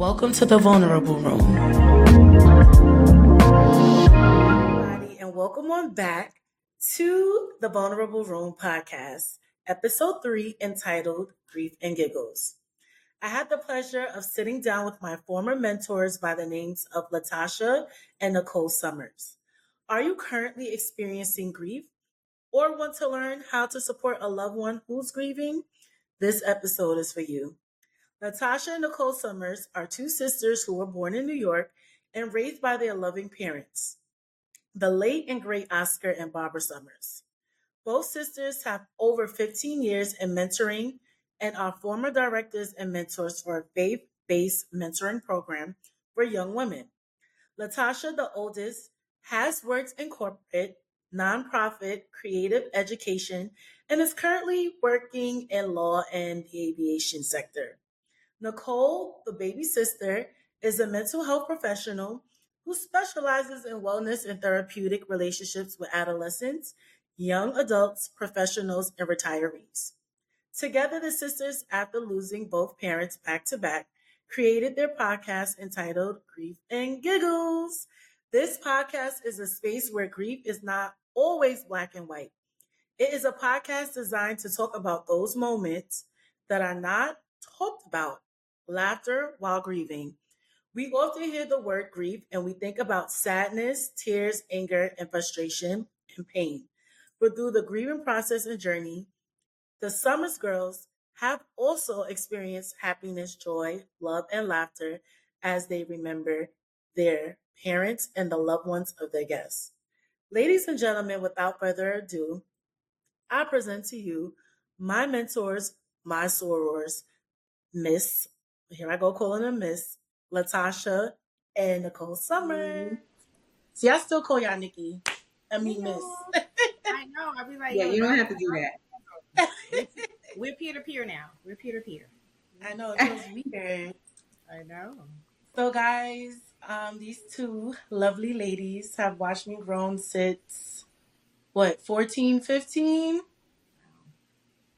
Welcome to the Vulnerable Room. And welcome on back to the Vulnerable Room podcast, episode three, entitled Grief and Giggles. I had the pleasure of sitting down with my former mentors by the names of Latasha and Nicole Summers. Are you currently experiencing grief or want to learn how to support a loved one who's grieving? This episode is for you. Latasha and Nicole Summers are two sisters who were born in New York and raised by their loving parents, the late and great Oscar and Barbara Summers. Both sisters have over 15 years in mentoring and are former directors and mentors for a faith based mentoring program for young women. Latasha, the oldest, has worked in corporate, nonprofit, creative education, and is currently working in law and the aviation sector. Nicole, the baby sister, is a mental health professional who specializes in wellness and therapeutic relationships with adolescents, young adults, professionals, and retirees. Together, the sisters, after losing both parents back to back, created their podcast entitled Grief and Giggles. This podcast is a space where grief is not always black and white. It is a podcast designed to talk about those moments that are not talked about laughter while grieving. We often hear the word grief and we think about sadness, tears, anger, and frustration and pain. But through the grieving process and journey, the Summers girls have also experienced happiness, joy, love, and laughter as they remember their parents and the loved ones of their guests. Ladies and gentlemen, without further ado, I present to you my mentors, my sorors, Miss here I go calling them Miss Latasha and Nicole Summer. Mm-hmm. See, I still call y'all Nikki. I mean Miss. I know. I'll be like, yeah, you don't have to do that. We're peer to peer now. We're peer to peer. I know it feels weird. I know. So, guys, um, these two lovely ladies have watched me grow since what 14, 15?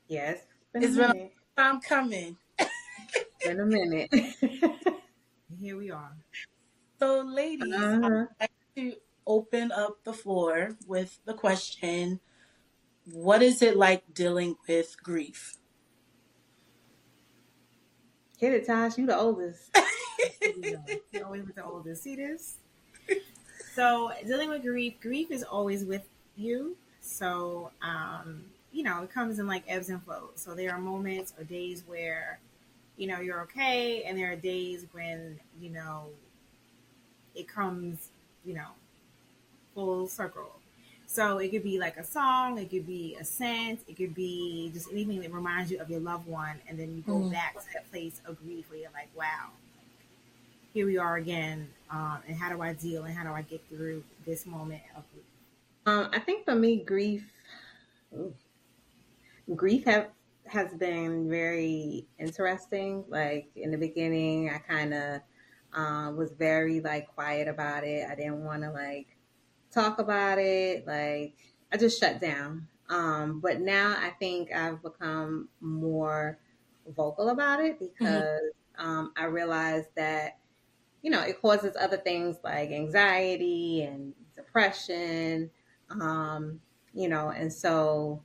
Yes, it's been a time coming in a minute. Here we are. So, ladies, uh-huh. I'd like to open up the floor with the question What is it like dealing with grief? Hit it, Tosh. You the oldest. you always with the oldest. See this? So, dealing with grief, grief is always with you. So, um, you know, it comes in like ebbs and flows. So, there are moments or days where you know, you're okay. And there are days when, you know, it comes, you know, full circle. So it could be like a song, it could be a scent, it could be just anything that reminds you of your loved one. And then you go mm. back to that place of grief where you're like, wow, here we are again. Um, and how do I deal and how do I get through this moment of grief? Um, I think for me, grief, grief have has been very interesting. Like in the beginning, I kind of um, was very like quiet about it. I didn't want to like talk about it. Like I just shut down. Um, but now I think I've become more vocal about it mm-hmm. because mm-hmm. um, I realized that you know it causes other things like anxiety and depression. Um, you know, and so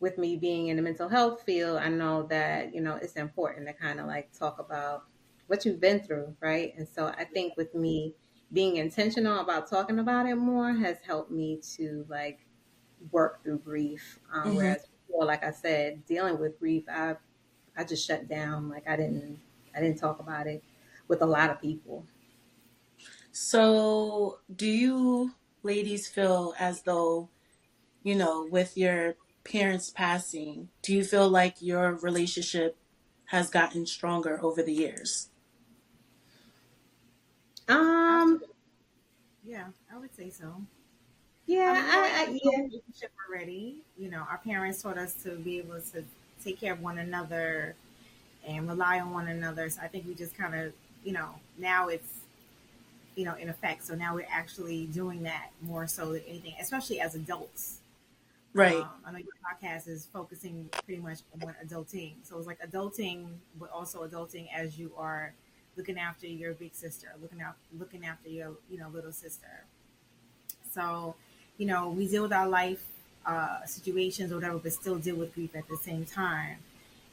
with me being in the mental health field, I know that, you know, it's important to kind of like talk about what you've been through, right? And so I think with me being intentional about talking about it more has helped me to like work through grief. Um, mm-hmm. Whereas before, like I said, dealing with grief, I I just shut down. Like I didn't I didn't talk about it with a lot of people. So, do you ladies feel as though, you know, with your parents passing, do you feel like your relationship has gotten stronger over the years? Um, yeah, I would say so. Yeah, I, I, yeah. Relationship already. You know, our parents taught us to be able to take care of one another and rely on one another. So I think we just kind of, you know, now it's, you know, in effect. So now we're actually doing that more so than anything, especially as adults. Right. Um, I know your podcast is focusing pretty much on adulting. So it's like adulting, but also adulting as you are looking after your big sister, looking out, looking after your, you know, little sister. So, you know, we deal with our life uh, situations or whatever, but still deal with grief at the same time.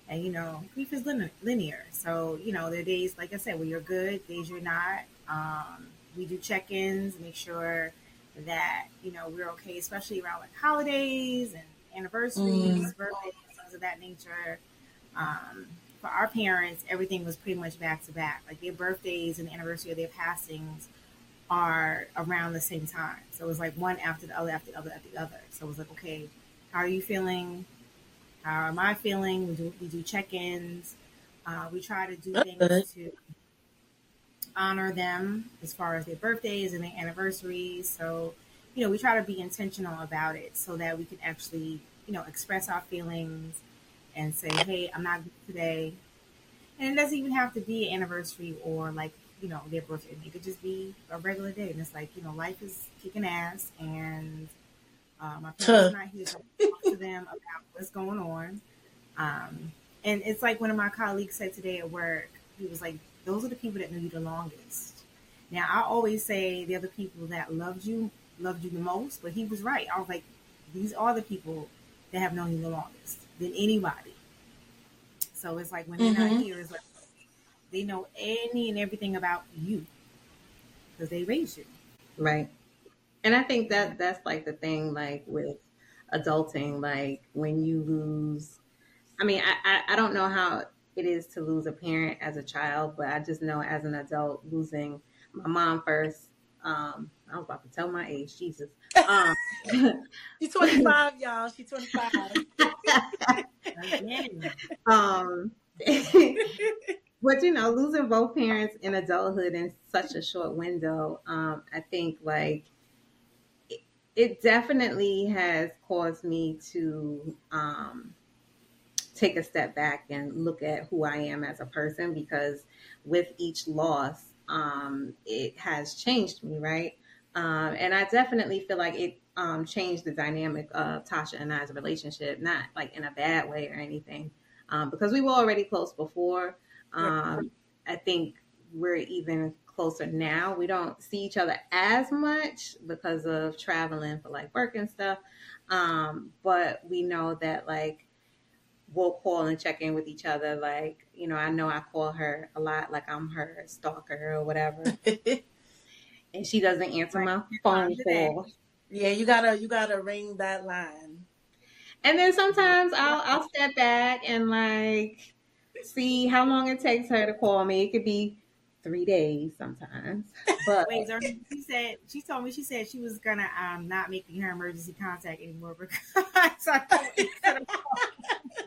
And you know, grief is linear. So you know, there are days, like I said, where you're good, days you're not. Um, we do check-ins, make sure that you know we're okay, especially around like holidays and anniversaries, mm. birthdays, things of that nature. Um, for our parents, everything was pretty much back to back. Like their birthdays and the anniversary of their passings are around the same time. So it was like one after the other, after the other, after the other. So it was like, okay, how are you feeling? How am I feeling? We do, we do check-ins. Uh, we try to do things to honor them as far as their birthdays and their anniversaries. So, you know, we try to be intentional about it so that we can actually, you know, express our feelings and say, hey, I'm not good today. And it doesn't even have to be an anniversary or like, you know, their birthday. It could just be a regular day. And it's like, you know, life is kicking ass and uh, my parents are not here to talk to them about what's going on. Um, and it's like one of my colleagues said today at work, he was like, those are the people that knew you the longest. Now, I always say the other people that loved you, loved you the most, but he was right. I was like, these are the people that have known you the longest than anybody. So it's like when they're mm-hmm. not here, it's like they know any and everything about you because they raised you. Right. And I think that that's like the thing, like with adulting, like when you lose. I mean, I, I, I don't know how it is to lose a parent as a child, but I just know as an adult, losing my mom first. Um, I was about to tell my age, Jesus. Um, She's 25, y'all. She's 25. um, but you know, losing both parents in adulthood in such a short window, um, I think like it, it, definitely has caused me to um, take a step back and look at who I am as a person because with each loss, um, it has changed me, right? Um, and I definitely feel like it um, changed the dynamic of Tasha and I's relationship, not like in a bad way or anything, um, because we were already close before. Um, I think we're even closer now. We don't see each other as much because of traveling for like work and stuff. Um, but we know that like we'll call and check in with each other. Like, you know, I know I call her a lot, like I'm her stalker or whatever. and she doesn't answer my phone call. Yeah, you gotta you gotta ring that line. And then sometimes I'll I'll step back and like see how long it takes her to call me. It could be three days sometimes. But wait, she said she told me she said she was gonna um not making her emergency contact anymore because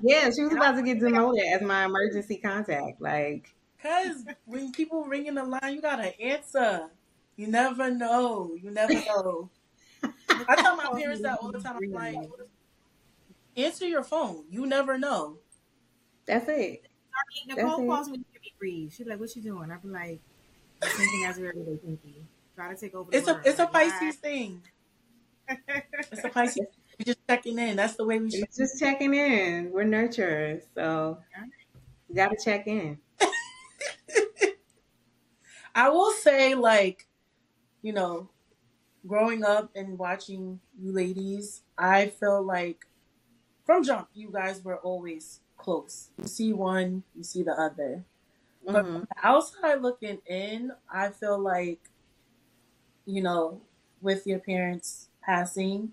yeah, she was about to get demoted as my emergency contact. Like, cause when people ring in the line, you gotta answer. You never know. You never know. I tell my parents that all the time. I'm like, answer your phone. You never know. That's it. Nicole That's calls it. Me to be. She's like, "What you doing?" I'm like, "The same thing as every day, thinking. Try to take over." it's a it's a Pisces thing. it's a Pisces. We're just checking in. That's the way we should. just checking in. We're nurturers, so you got to check in. I will say, like, you know, growing up and watching you ladies, I felt like from jump, you guys were always close. You see one, you see the other. Mm-hmm. But from the outside looking in, I feel like, you know, with your parents passing,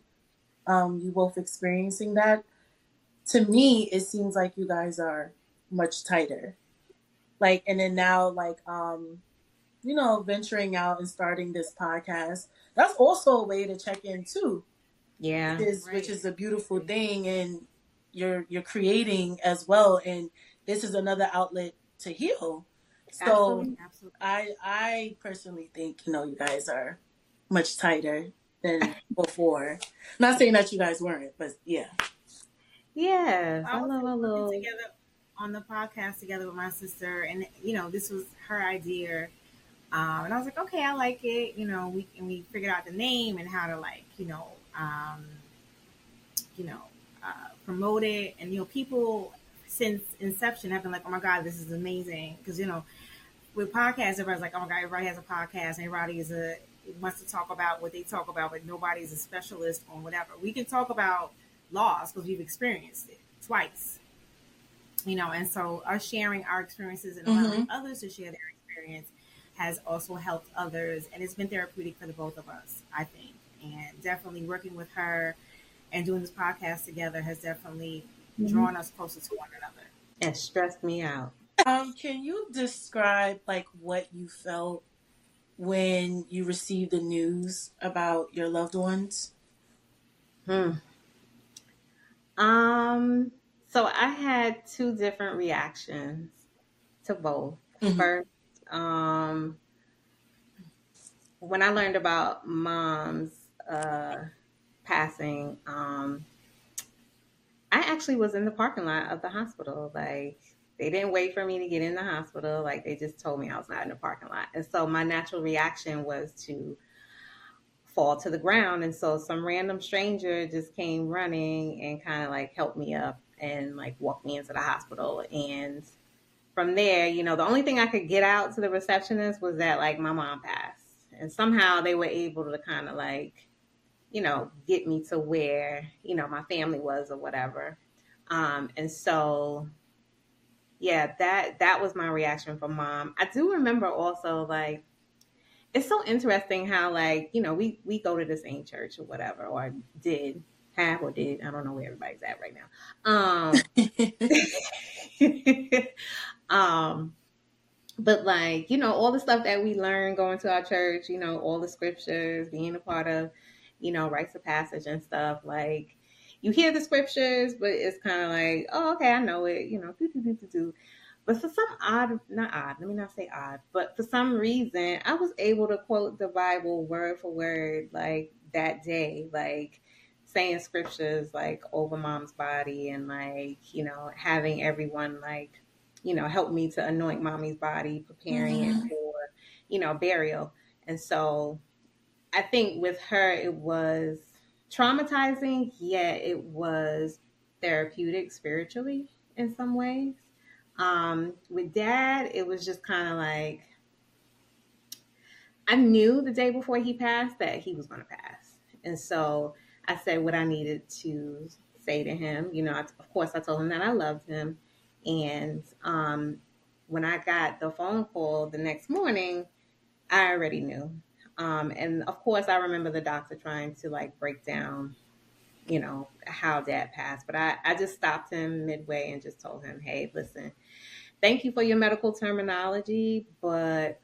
um, you both experiencing that. To me, it seems like you guys are much tighter. Like, and then now, like, um, you know, venturing out and starting this podcast, that's also a way to check in too. Yeah. Which is, right. which is a beautiful thing. And you're, you're creating as well. And this is another outlet to heal. So Absolutely. Absolutely. I, I personally think, you know, you guys are much tighter than before. Not saying that you guys weren't, but yeah. Yeah, I, I love a little together on the podcast together with my sister, and you know, this was her idea. Um, and I was like, okay, I like it. You know, we and we figured out the name and how to like, you know, um, you know, uh, promote it. And you know, people since inception I've been like, oh my god, this is amazing because you know, with podcasts, everybody's like, oh my god, everybody has a podcast, and everybody is a wants to talk about what they talk about, but nobody's a specialist on whatever. We can talk about loss because we've experienced it twice, you know, and so us sharing our experiences and allowing mm-hmm. others to share their experience has also helped others, and it's been therapeutic for the both of us, I think, and definitely working with her and doing this podcast together has definitely mm-hmm. drawn us closer to one another. And stressed me out. Um, can you describe like what you felt when you received the news about your loved ones? Hmm. Um. So I had two different reactions to both. Mm-hmm. First, um, when I learned about mom's uh, passing, um, I actually was in the parking lot of the hospital. Like they didn't wait for me to get in the hospital. Like they just told me I was not in the parking lot. And so my natural reaction was to fall to the ground. And so some random stranger just came running and kind of like helped me up and like walked me into the hospital. And from there, you know, the only thing I could get out to the receptionist was that like my mom passed. And somehow they were able to kind of like, you know, get me to where, you know, my family was or whatever. Um, and so yeah, that that was my reaction from mom. I do remember also like it's so interesting how like you know we we go to the same church or whatever or did have or did I don't know where everybody's at right now. Um, um, but like you know all the stuff that we learn going to our church, you know all the scriptures, being a part of you know rites of passage and stuff like you hear the scriptures, but it's kind of like, oh, okay, I know it, you know, do, do, do, do, do. But for some odd, not odd, let me not say odd, but for some reason, I was able to quote the Bible word for word, like that day, like saying scriptures like over mom's body and like, you know, having everyone like, you know, help me to anoint mommy's body, preparing mm-hmm. it for, you know, burial. And so I think with her, it was traumatizing, yet it was therapeutic spiritually in some ways. Um, with dad, it was just kind of like I knew the day before he passed that he was going to pass. And so I said what I needed to say to him. You know, I, of course, I told him that I loved him. And um, when I got the phone call the next morning, I already knew. Um, and of course, I remember the doctor trying to like break down, you know, how dad passed. But I, I just stopped him midway and just told him, hey, listen, thank you for your medical terminology, but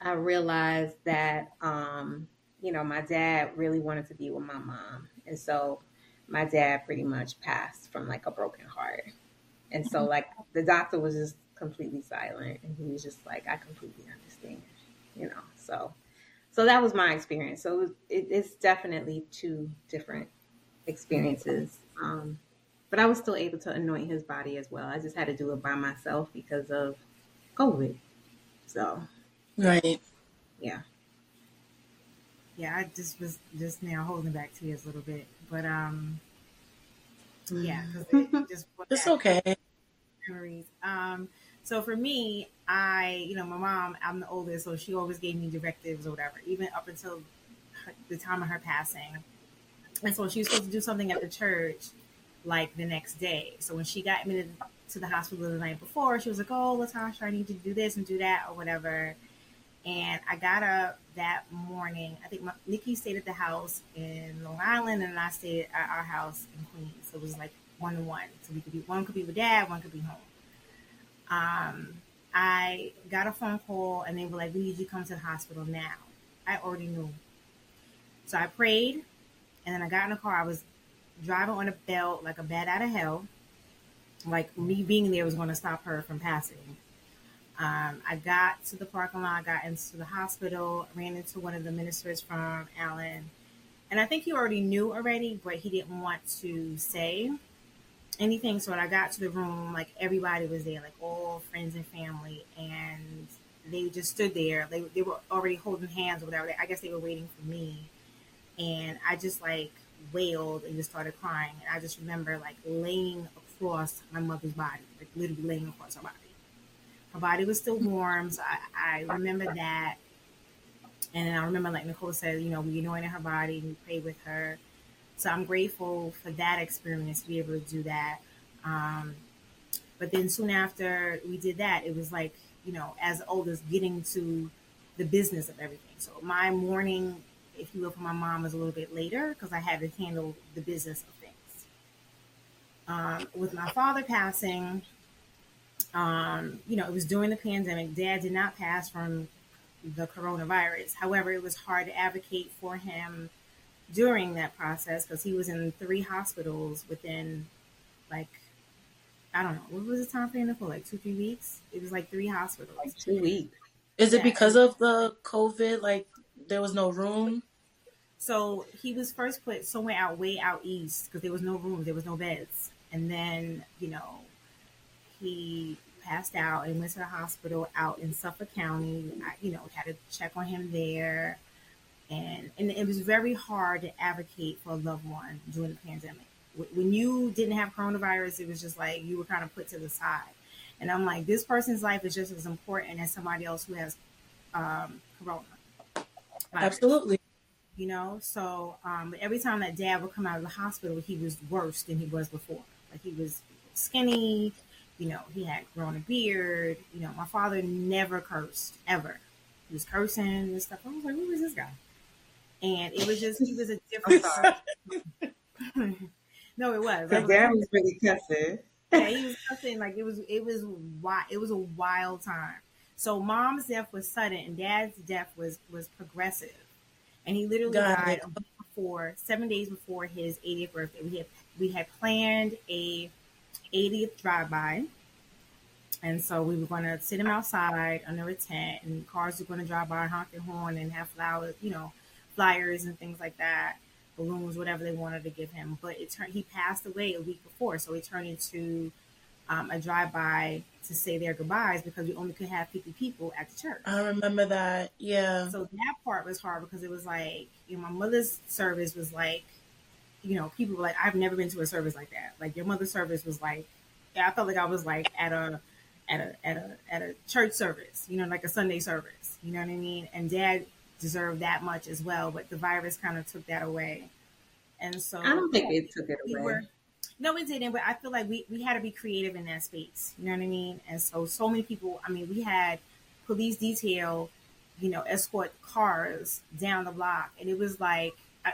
I realized that, um, you know, my dad really wanted to be with my mom. And so my dad pretty much passed from like a broken heart. And so, like, the doctor was just completely silent and he was just like, I completely understand, you know, so so that was my experience. So it, it's definitely two different experiences. Um, but I was still able to anoint his body as well. I just had to do it by myself because of COVID. So, right. Yeah. Yeah, I just was just now holding back tears a little bit, but um, yeah, it just it's okay. Memories. Um, so for me, I, you know, my mom, I'm the oldest, so she always gave me directives or whatever, even up until her, the time of her passing. And so she was supposed to do something at the church like the next day. So when she got admitted to the hospital the night before, she was like, "Oh, Latasha, I need you to do this and do that or whatever." And I got up that morning. I think my, Nikki stayed at the house in Long Island, and I stayed at our house in Queens. So it was like one to one. So we could be one could be with dad, one could be home um, I got a phone call and they were like, we need you to come to the hospital now. I already knew. So I prayed and then I got in the car. I was driving on a belt like a bat out of hell. Like me being there was going to stop her from passing. Um, I got to the parking lot, got into the hospital, ran into one of the ministers from Allen. And I think he already knew already, but he didn't want to say anything. So when I got to the room, like everybody was there, like all friends and family, and they just stood there. They they were already holding hands or whatever. I guess they were waiting for me, and I just like wailed and just started crying. And I just remember like laying across my mother's body, like literally laying across her body, her body was still warm. So I, I remember that. And I remember, like Nicole said, you know, we anointed her body, and we prayed with her. So I'm grateful for that experience to be able to do that. Um, but then soon after we did that, it was like, you know, as old as getting to the business of everything. So my morning, if you will, for my mom was a little bit later because I had to handle the business of things. Um, with my father passing, um, you know, it was during the pandemic. Dad did not pass from the coronavirus. However, it was hard to advocate for him during that process because he was in three hospitals within like I don't know what was the time frame for like two three weeks. It was like three hospitals. Like two weeks. Is it because of the COVID? Like there was no room. So he was first put somewhere out way out east because there was no room, there was no beds, and then you know he passed out and went to the hospital out in Suffolk County. I, you know, had to check on him there, and and it was very hard to advocate for a loved one during the pandemic. When you didn't have coronavirus, it was just like you were kind of put to the side. And I'm like, this person's life is just as important as somebody else who has um, corona. Absolutely. You know, so um, every time that dad would come out of the hospital, he was worse than he was before. Like he was skinny, you know, he had grown a beard. You know, my father never cursed ever. He was cursing and stuff. I was like, who is this guy? And it was just he was a different. Star. no, it was. Because dad was really cussing. yeah, he was cussing like it was. It was wild. It was a wild time. So mom's death was sudden, and dad's death was was progressive, and he literally Got died it. before seven days before his 80th birthday. We had we had planned a 80th drive by. And so we were going to sit him outside under a tent, and cars were going to drive by, honk their horn, and have flowers, you know, flyers and things like that, balloons, whatever they wanted to give him. But it turned, he passed away a week before, so it turned into um, a drive by to say their goodbyes because we only could have 50 people at the church. I remember that. Yeah. So that part was hard because it was like, you know, my mother's service was like, you know, people were like, I've never been to a service like that. Like your mother's service was like, yeah, I felt like I was like at a, at a, at a, at a church service, you know, like a Sunday service, you know what I mean? And dad deserved that much as well, but the virus kind of took that away. And so I don't think it took it away. We were, no, it didn't, but I feel like we, we had to be creative in that space. You know what I mean? And so, so many people, I mean, we had police detail, you know, escort cars down the block. And it was like, I,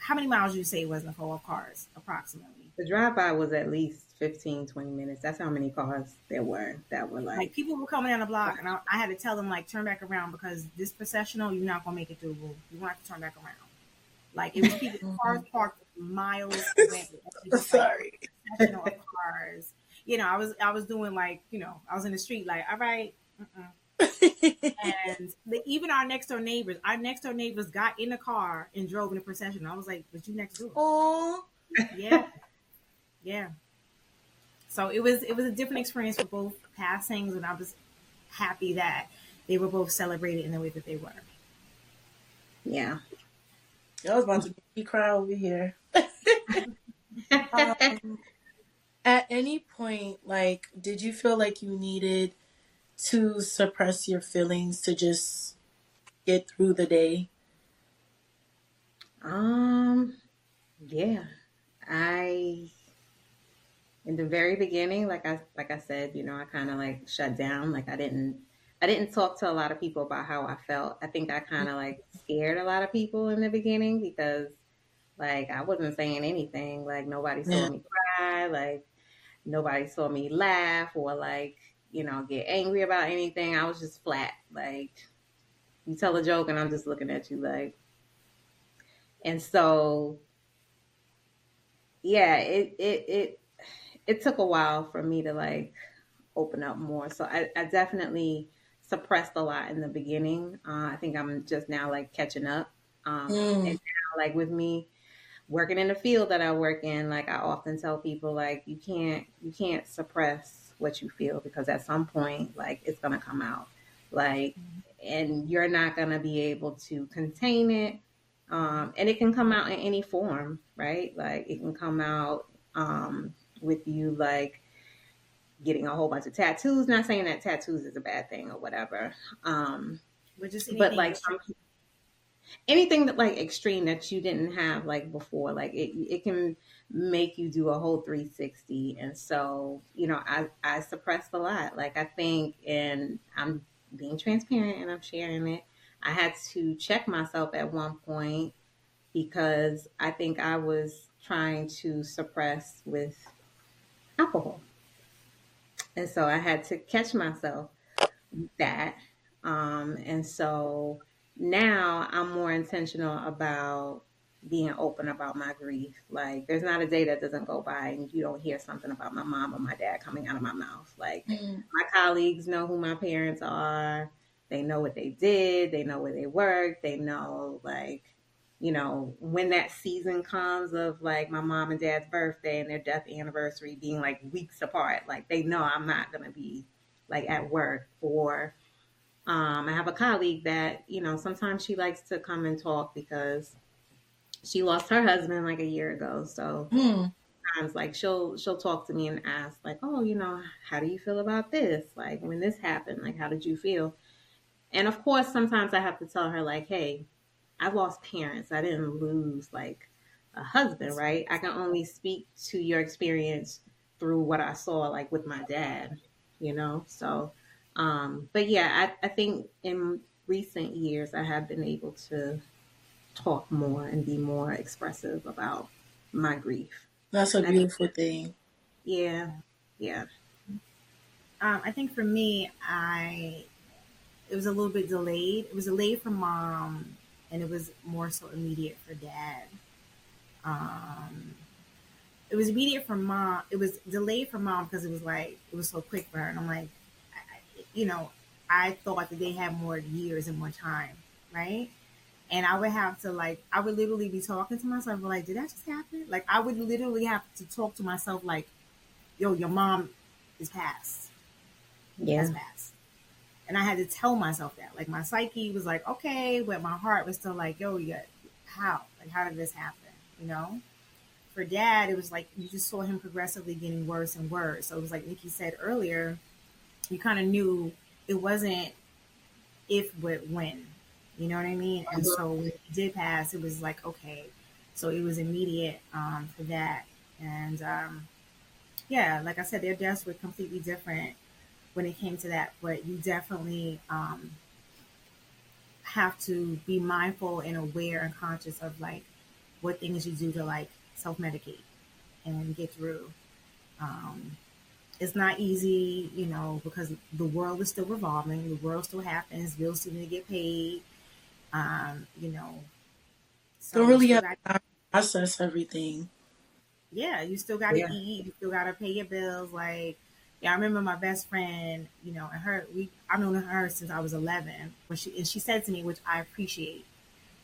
how many miles you say it was, Nicole, of cars approximately? The drive by was at least 15, 20 minutes. That's how many cars there were that were like. Like people were coming down the block, and I, I had to tell them, like, turn back around because this processional, you're not going to make it through. You're to have to turn back around. Like, it was people, cars parked miles away. Sorry. Of cars. You know, I was, I was doing like, you know, I was in the street, like, all right, and the, even our next door neighbors, our next door neighbors got in the car and drove in the procession. I was like, "Was you next door?" Oh, yeah, yeah. So it was it was a different experience for both passings, and I was happy that they were both celebrated in the way that they were. Yeah, I was about to cry over here. um, at any point, like, did you feel like you needed to suppress your feelings to just get through the day? Um, yeah, I in the very beginning, like I like I said, you know, I kind of like shut down. Like I didn't I didn't talk to a lot of people about how I felt. I think I kind of mm-hmm. like scared a lot of people in the beginning because like I wasn't saying anything. Like nobody saw yeah. me cry. Like nobody saw me laugh or like you know, get angry about anything. I was just flat. Like, you tell a joke and I'm just looking at you like. And so, yeah, it, it, it, it took a while for me to like open up more. So I, I definitely suppressed a lot in the beginning. Uh, I think I'm just now like catching up. Um, mm. And now, like with me working in the field that I work in, like I often tell people, like you can't, you can't suppress what you feel because at some point like it's going to come out like and you're not going to be able to contain it um, and it can come out in any form right like it can come out um, with you like getting a whole bunch of tattoos. Not saying that tattoos is a bad thing or whatever. Um, But just but like extreme. anything that like extreme that you didn't have like before like it it can make you do a whole 360 and so you know i i suppressed a lot like i think and i'm being transparent and i'm sharing it i had to check myself at one point because i think i was trying to suppress with alcohol and so i had to catch myself that um and so now I'm more intentional about being open about my grief. Like, there's not a day that doesn't go by and you don't hear something about my mom or my dad coming out of my mouth. Like, my colleagues know who my parents are. They know what they did. They know where they work. They know, like, you know, when that season comes of like my mom and dad's birthday and their death anniversary being like weeks apart, like, they know I'm not going to be like at work or um, I have a colleague that, you know, sometimes she likes to come and talk because she lost her husband like a year ago. So Mm. sometimes like she'll she'll talk to me and ask like, "Oh, you know, how do you feel about this? Like when this happened, like how did you feel?" And of course, sometimes I have to tell her like, "Hey, I lost parents. I didn't lose like a husband, right? I can only speak to your experience through what I saw like with my dad, you know? So um, but yeah, I, I think in recent years I have been able to talk more and be more expressive about my grief. That's a beautiful thing. Yeah, yeah. Um, I think for me, I it was a little bit delayed. It was delayed for mom, and it was more so immediate for dad. Um, it was immediate for mom. It was delayed for mom because it was like it was so quick for her, and I'm like, I, you know, I thought that they had more years and more time, right? And I would have to like, I would literally be talking to myself, like, did that just happen? Like, I would literally have to talk to myself, like, yo, your mom is passed Yeah. has passed. And I had to tell myself that. Like my psyche was like, okay, but my heart was still like, yo, yeah, how? Like how did this happen? You know? For dad, it was like you just saw him progressively getting worse and worse. So it was like Nikki said earlier, you kind of knew it wasn't if but when. You know what I mean? And so when he did pass, it was like, okay. So it was immediate um, for that. And um, yeah, like I said, their deaths were completely different when it came to that, but you definitely um, have to be mindful and aware and conscious of like what things you do to like self medicate and get through. Um, it's not easy, you know, because the world is still revolving, the world still happens, bills still need to get paid, um, you know. So Don't really have to process everything. yeah, you still gotta Yeah. eat, you still gotta pay your bills. Like, yeah, I remember my best friend, you know, and her, we, I've known her since I was 11. When she, and she said to me, which I appreciate,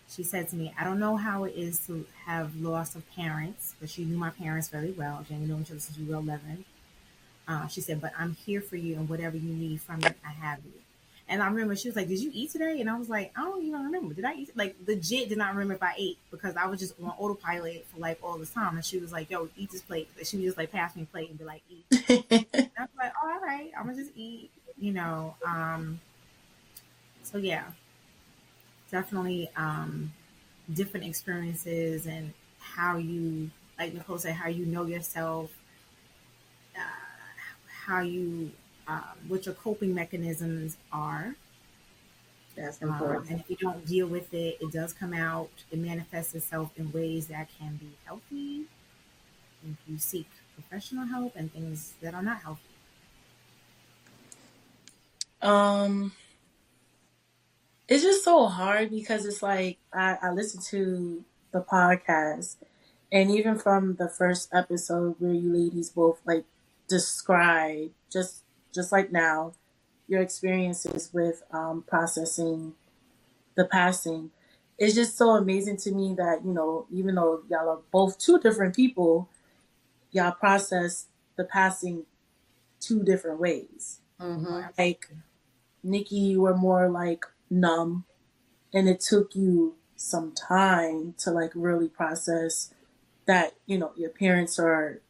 she said to me, I don't know how it is to have loss of parents, but she knew my parents very well. Jenny knew each other since we were 11. Uh, she said, but I'm here for you and whatever you need from me, I have you. And I remember she was like, "Did you eat today?" And I was like, "I don't even remember. Did I eat?" Like legit, did not remember if I ate because I was just on autopilot for like all this time. And she was like, "Yo, eat this plate." She would just like pass me a plate and be like, "Eat." And I was like, oh, "All right, I'm gonna just eat." You know. Um, so yeah, definitely um, different experiences and how you, like Nicole said, how you know yourself, uh, how you, um, what your coping mechanisms are. That's Um, important. and if you don't deal with it, it does come out. It manifests itself in ways that can be healthy. If you seek professional help and things that are not healthy. Um, it's just so hard because it's like I, I listen to the podcast, and even from the first episode where you ladies both like describe just just like now your experiences with um, processing the passing. It's just so amazing to me that you know even though y'all are both two different people, y'all process the passing two different ways hmm like Nikki, you were more like numb, and it took you some time to like really process that you know your parents are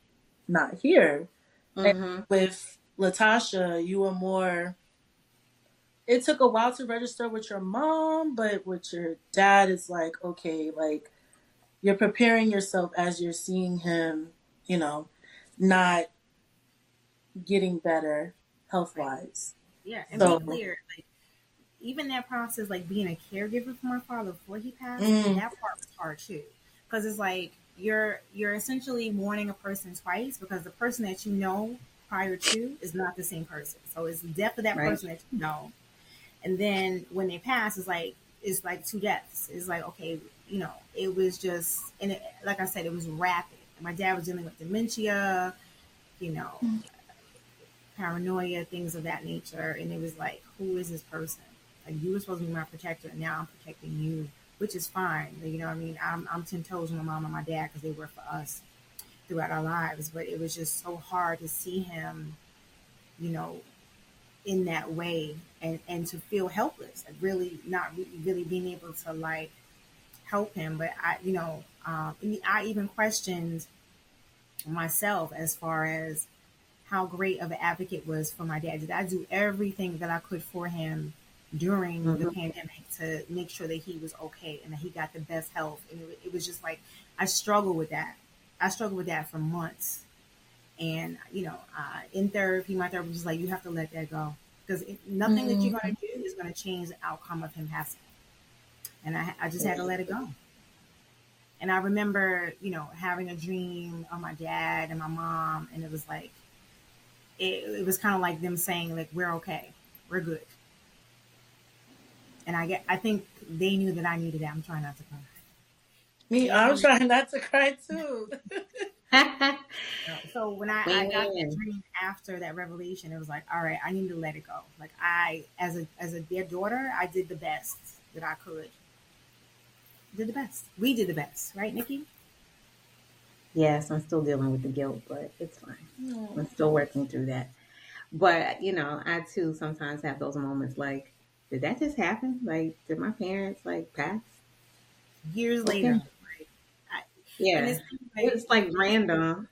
not here. hmm With Latasha, you were more. It took a while to register with your mom, but with your dad, it's like okay, like you're preparing yourself as you're seeing him, you know, not getting better health wise. Yeah, and So- be clear, like even that process, like being a caregiver for my father before he passed, Mm. that part was hard too, because it's like you're you're essentially mourning a person twice because the person that you know prior to is not the same person. So it's the death of that Right. person that you know, and then when they pass, it's like it's like two deaths. It's like okay, you know, it was just and it, like I said, it was rapid. My dad was dealing with dementia, you know, hmm. paranoia, things of that nature. And it was like, who is this person? Like you were supposed to be my protector, and now I'm protecting you, which is fine. You know, what I mean, I'm I'm ten toes with my mom and my dad because they were for us throughout our lives. But it was just so hard to see him, you know, in that way, and and to feel helpless, like really not re- really being able to like help him. But I, you know, um, I even questioned myself as far as how great of an advocate was for my dad. Did I do everything that I could for him during the Mhm. pandemic to make sure that he was okay and that he got the best health? And it, it was just like I struggle with that. I struggled with that for months. And you know, uh, in therapy, my therapist was like, "You have to let that go because nothing that you're going to do is going to change the outcome of him passing." And I, I just had to let it go. And I remember, you know, having a dream of my dad and my mom, and it was like, it, it was kind of like them saying, like, we're okay, we're good. And I get, I think they knew that I needed that. I'm trying not to cry. Me, I'm trying not to cry too. So when I, I got Win-win. that dream after that revelation, it was like, all right, I need to let it go. Like I, as a as a their daughter, I did the best that I could. Did the best. We did the best, right, Nikki? yes, I'm still dealing with the guilt, but it's fine. Mm. I'm still working through that. But you know, I too sometimes have those moments like, did that just happen? Like, did my parents like pass? Years Okay. Yeah, and it's like, it's like random.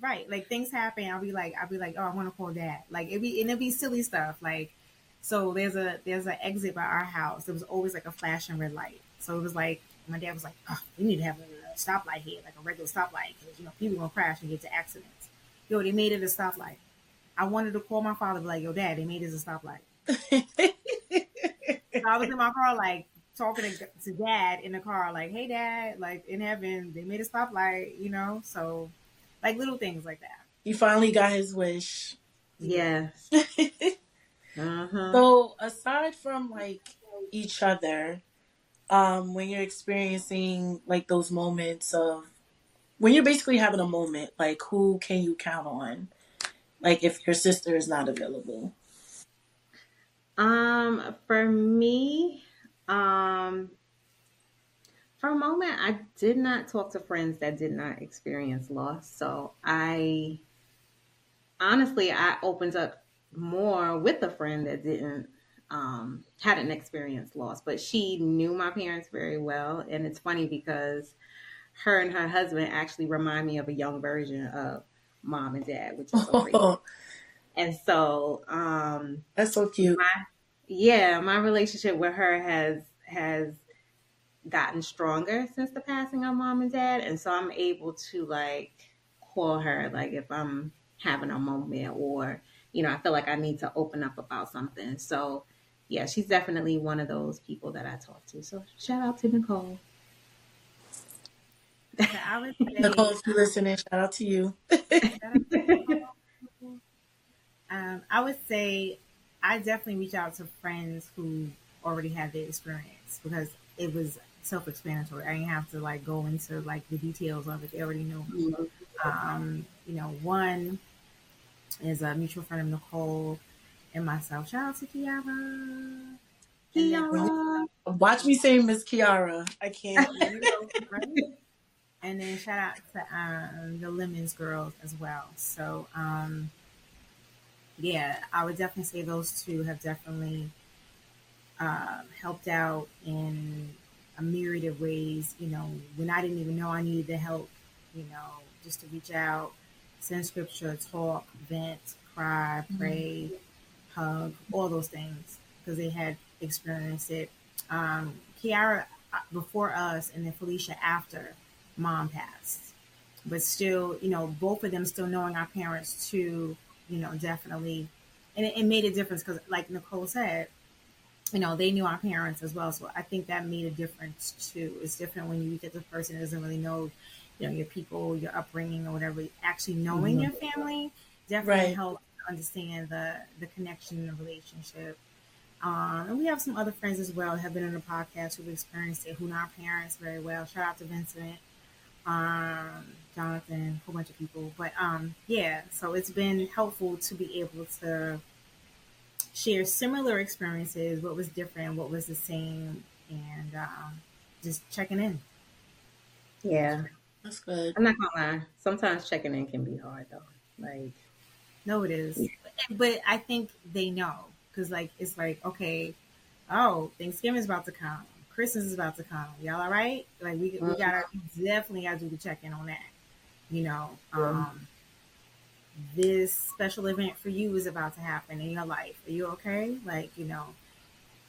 right, like things happen. I'll be like, I'll be like, oh, I want to call dad. Like it be, and it'd be silly stuff. Like, so there's a there's an exit by our house. There was always like a flashing red light. So it was like my dad was like, oh, we need to have a stoplight here, like a regular stoplight, because you know people gonna crash and get to accidents. Yo, they made it a stoplight. I wanted to call my father, like, yo, dad, they made it a stoplight. So I was in my car, like talking to, to dad in the car, like, "Hey, dad, like in heaven, they made a stoplight, you know." So, like little things like that. he finally got his wish. Yeah. Uh-huh. So aside from like each other, um, when you're experiencing like those moments of when you're basically having a moment, like who can you count on? Like if your sister is not available. Um, for me, um, for a moment, I did not talk to friends that did not experience loss. So I honestly, I opened up more with a friend that didn't um hadn't experienced loss, but she knew my parents very well, and it's funny because her and her husband actually remind me of a young version of mom and dad, which is so crazy. And so, um, That's so cute. my yeah, my relationship with her has has gotten stronger since the passing of mom and dad, and so I'm able to like call her like if I'm having a moment or you know I feel like I need to open up about something. So yeah, she's definitely one of those people that I talk to. So shout out to Nicole. So I would say, Nicole, if you're listening, shout out to you. um, I would say, I definitely reach out to friends who already had the experience because it was self-explanatory. I didn't have to like go into like the details of it. They already knew. Um, you know, one is a mutual friend of Nicole and myself. Shout out to Kiara. Kiara. Watch me say Miss Kiara. I can't. right? And then shout out to um, the Lemons girls as well. So um, yeah, I would definitely say those two have definitely uh, helped out in a myriad of ways. You know, when I didn't even know I needed the help, you know, just to reach out, send scripture, talk, vent, cry, pray, mm-hmm. hug, all those things because they had experienced it. Um, Kiara uh, before us, and then Felicia after mom passed. But still, you know, both of them still knowing our parents too, you know, definitely, and it, it made a difference because, like Nicole said, you know, they knew our parents as well. So I think that made a difference too. It's different when you get the person that doesn't really know, you know, your people, your upbringing or whatever. Actually knowing mm-hmm. your family definitely right. helps understand the the connection and the relationship. Um, and we have some other friends as well have been on the podcast who've experienced it, who know our parents very well. Shout out to Vincent, um, Jonathan, a whole bunch of people. But um, yeah, so it's been helpful to be able to share similar experiences, what was different, what was the same, and um, just checking in. Yeah, that's good. I'm not gonna lie. Sometimes checking in can be hard though. Like, no, it is. But I think they know because, like, it's like, okay, oh, Thanksgiving's about to come, Christmas is about to come. Y'all all right? Like, we we mm-hmm. gotta definitely gotta do the check in on that. You know, um, this special event for you is about to happen in your life. Are you okay? Like, you know,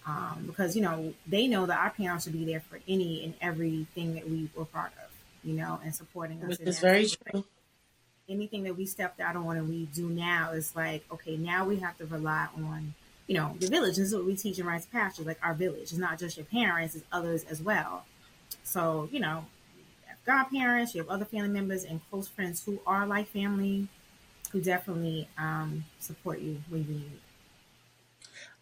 um, because, you know, they know that our parents will be there for any and everything that we were part of, you know, and supporting us. It's very true. Anything that we stepped out on and we do now is like, okay, now we have to rely on, you know, the village. This is what we teach in Rites of Passage, like our village. It's not just your parents, it's others as well. So, you know, you have godparents, you have other family members and close friends who are like family who definitely um, support you when you need.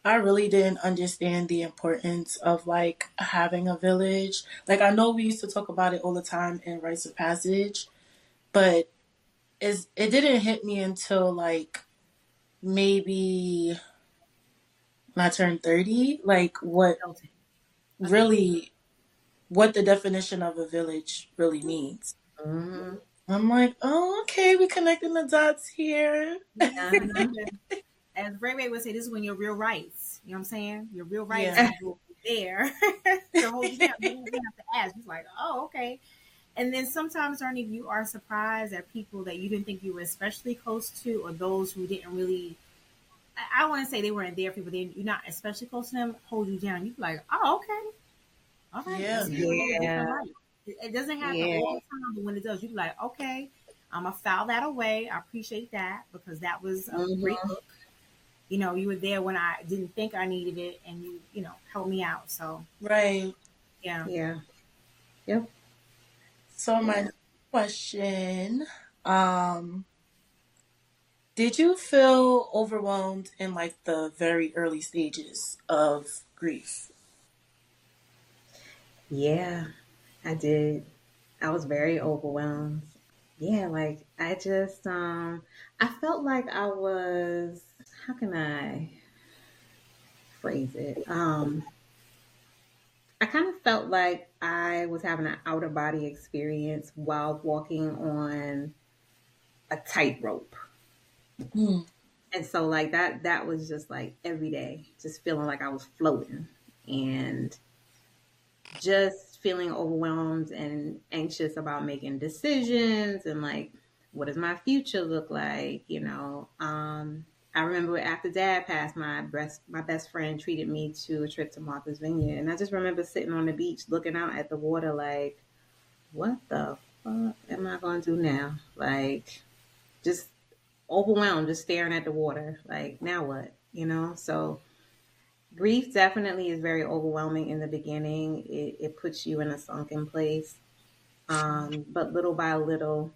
I really didn't understand the importance of like having a village. Like I know we used to talk about it all the time in rites of passage, but is it didn't hit me until like maybe when I turned thirty. Like what really, what the definition of a village really means. Mm-hmm. I'm like, oh, okay, we're connecting the dots here. Yeah. As Ray Ray would say, this is when your real rights. You know what I'm saying? Your real rights yeah. will be there. so hold you down. You have to ask. It's like, oh, okay. And then sometimes, Ernie, you are surprised at people that you didn't think you were especially close to, or those who didn't really. I, I want to say they weren't there for you, but then you're not especially close to them. Hold you down. You're like, oh, okay, all right. Yeah, yeah. It doesn't happen yeah. all the time, but when it does, you're like, okay, I'm gonna file that away. I appreciate that because that was a mm-hmm. great book. You know, you were there when I didn't think I needed it, and you, you know, helped me out. So right, yeah, yeah, yep. So my question, um, did you feel overwhelmed in like the very early stages of grief? Yeah, I did. I was very overwhelmed. Yeah, like I just um I felt like I was how can I phrase it? Um I kind of felt like I was having an outer body experience while walking on a tightrope. Mm. And so like that that was just like every day, just feeling like I was floating and just feeling overwhelmed and anxious about making decisions and like what does my future look like you know? Um, i remember after dad passed my best my best friend treated me to a trip to Martha's Vineyard. And i just remember sitting on the beach looking out at the water like what the fuck am i going to do now? Like just overwhelmed just staring at the water like now what you know so grief definitely is very overwhelming in the beginning. It, it puts you in a sunken place. Um, but little by little,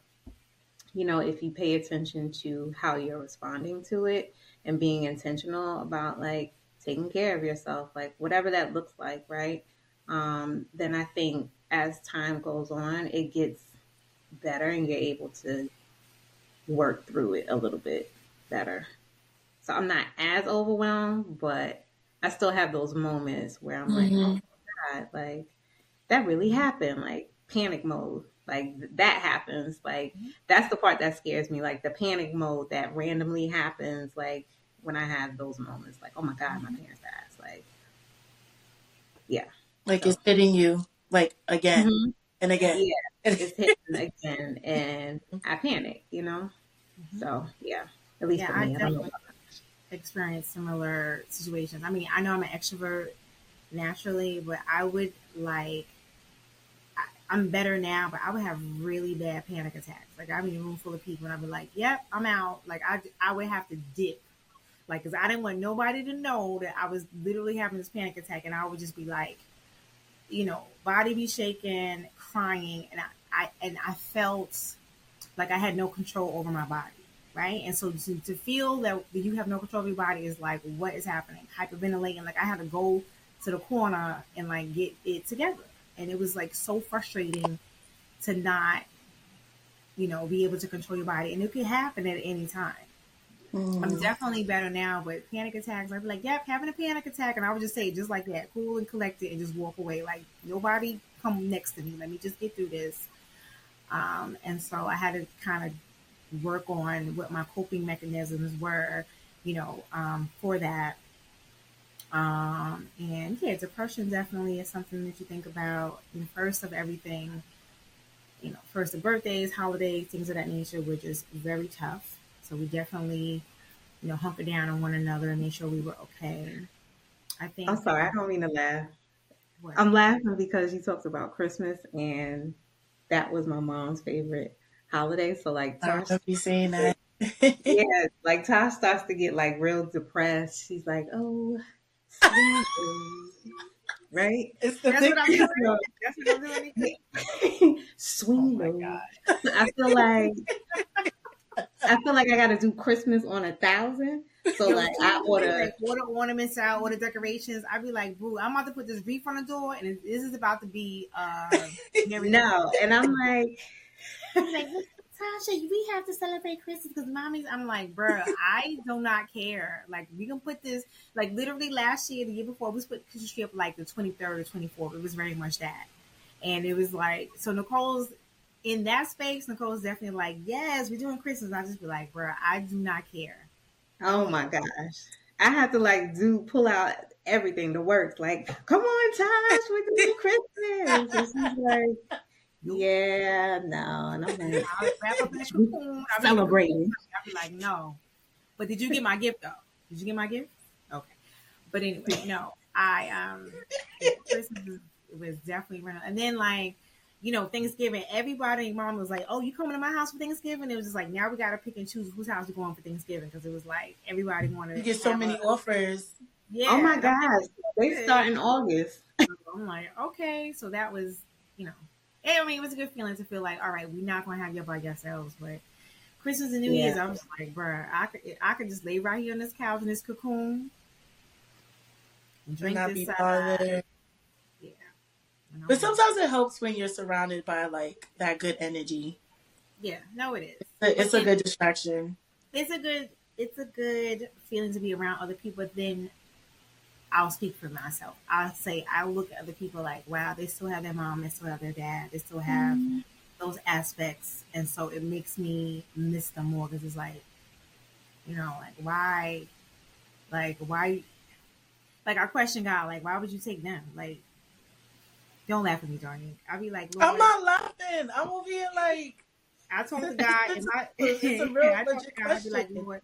you know, if you pay attention to how you're responding to it and being intentional about like taking care of yourself, like whatever that looks like, right? Um, then I think as time goes on, it gets better and you're able to work through it a little bit better. So I'm not as overwhelmed, but I still have those moments where I'm mm-hmm. like, oh my God, like that really happened. Like panic mode. Like that happens. Like that's the part that scares me. Like the panic mode that randomly happens. Like when I have those moments, like, oh my God, my parents passed. Like, yeah. Like so. it's hitting you like again mm-hmm. and again. Yeah. it's hitting again and I panic, you know? Mm-hmm. So yeah. At least Yeah, for I me. I definitely experienced similar situations. I mean, I know I'm an extrovert naturally, but I would like. I, I'm better now, but I would have really bad panic attacks. Like I'm in a room full of people, and I'd be like, "Yep, I'm out." Like I, I would have to dip, like because I didn't want nobody to know that I was literally having this panic attack, and I would just be like, you know, body be shaking, crying, and I, I and I felt like I had no control over my body right? And so to, to feel that you have no control of your body is like, what is happening? Hyperventilating. Like I had to go to the corner and like get it together. And it was like so frustrating to not, you know, be able to control your body. And it could happen at any time. Mm-hmm. I'm definitely better now, but panic attacks, I'd be like, yep, having a panic attack. And I would just say just like that, cool and collected and just walk away. Like nobody come next to me. Let me just get through this. Um, and so I had to kind of work on what my coping mechanisms were, you know, um, for that. Um, and yeah, depression definitely is something that you think about. And first of everything, you know, first of birthdays, holidays, things of that nature, which is very tough. So we definitely, you know, hunker down on one another and make sure we were okay. I think. I'm sorry. I don't mean to laugh. What? I'm laughing because you talked about Christmas, and that was my mom's favorite holiday. So like, I Tosh, remember you saying that. yeah, like Tosh starts to get like real depressed. She's like, "Oh, sweet Lord," right? It's the That's what I'm doing. That's what I'm doing. sweet Oh my God. I feel like I feel like I got to do Christmas on a thousand. So like, I order. like, order ornaments out, order decorations. I'd be like, boo, I'm about to put this wreath on the door, and this is about to be uh, No, and I'm like, I'm like, Tasha, we have to celebrate Christmas because mommy's. I'm like, bruh, I do not care. Like, we can put this, like, literally last year, the year before, we put Christmas tree up like the 23rd or 24th. It was very much that. And it was like, so Nicole's in that space. Nicole's definitely like, yes, we're doing Christmas. I just be like, bruh, I do not care. Oh my gosh, I have to like do pull out everything, the works. Like, come on, Tosh, we can do Christmas. And she's like, yeah, no, and I'm like, I'll wrap a cocoon. I'll be- celebrating. I'll be like, no. But did you get my gift though? Did you get my gift? Okay. But anyway, no. I um Christmas was, was definitely running. And then like, you know, Thanksgiving, everybody, mom was like, "Oh, you coming to my house for Thanksgiving?" It was just like now we got to pick and choose whose house we're going for Thanksgiving because it was like everybody wanted. You to get so many a- offers. Yeah. Oh my gosh, they start in August. I'm like, okay, so that was, you know, I mean, it was a good feeling to feel like, all right, we're not gonna have you by yourselves, but Christmas and New Yeah. Year's, I was like, bruh, I could, I could just lay right here on this couch in this cocoon, and And drink not this be side. bothered. But sometimes it helps when you're surrounded by like that good energy. yeah, no, it is. It's a, it's a good distraction. It's a good, it's a good feeling to be around other people. But then I'll speak for myself. I'll say I look at other people like, wow, they still have their mom, they still have their dad, they still have mm-hmm. those aspects, and so it makes me miss them more because it's like, you know, like why, like why, like I question God, like why would you take them? Like, don't laugh at me, Johnny. I'll be like, I'm not laughing. I'm over here like I told the guy, and I, It's a real I told legit the guy, I'd be like. Lord,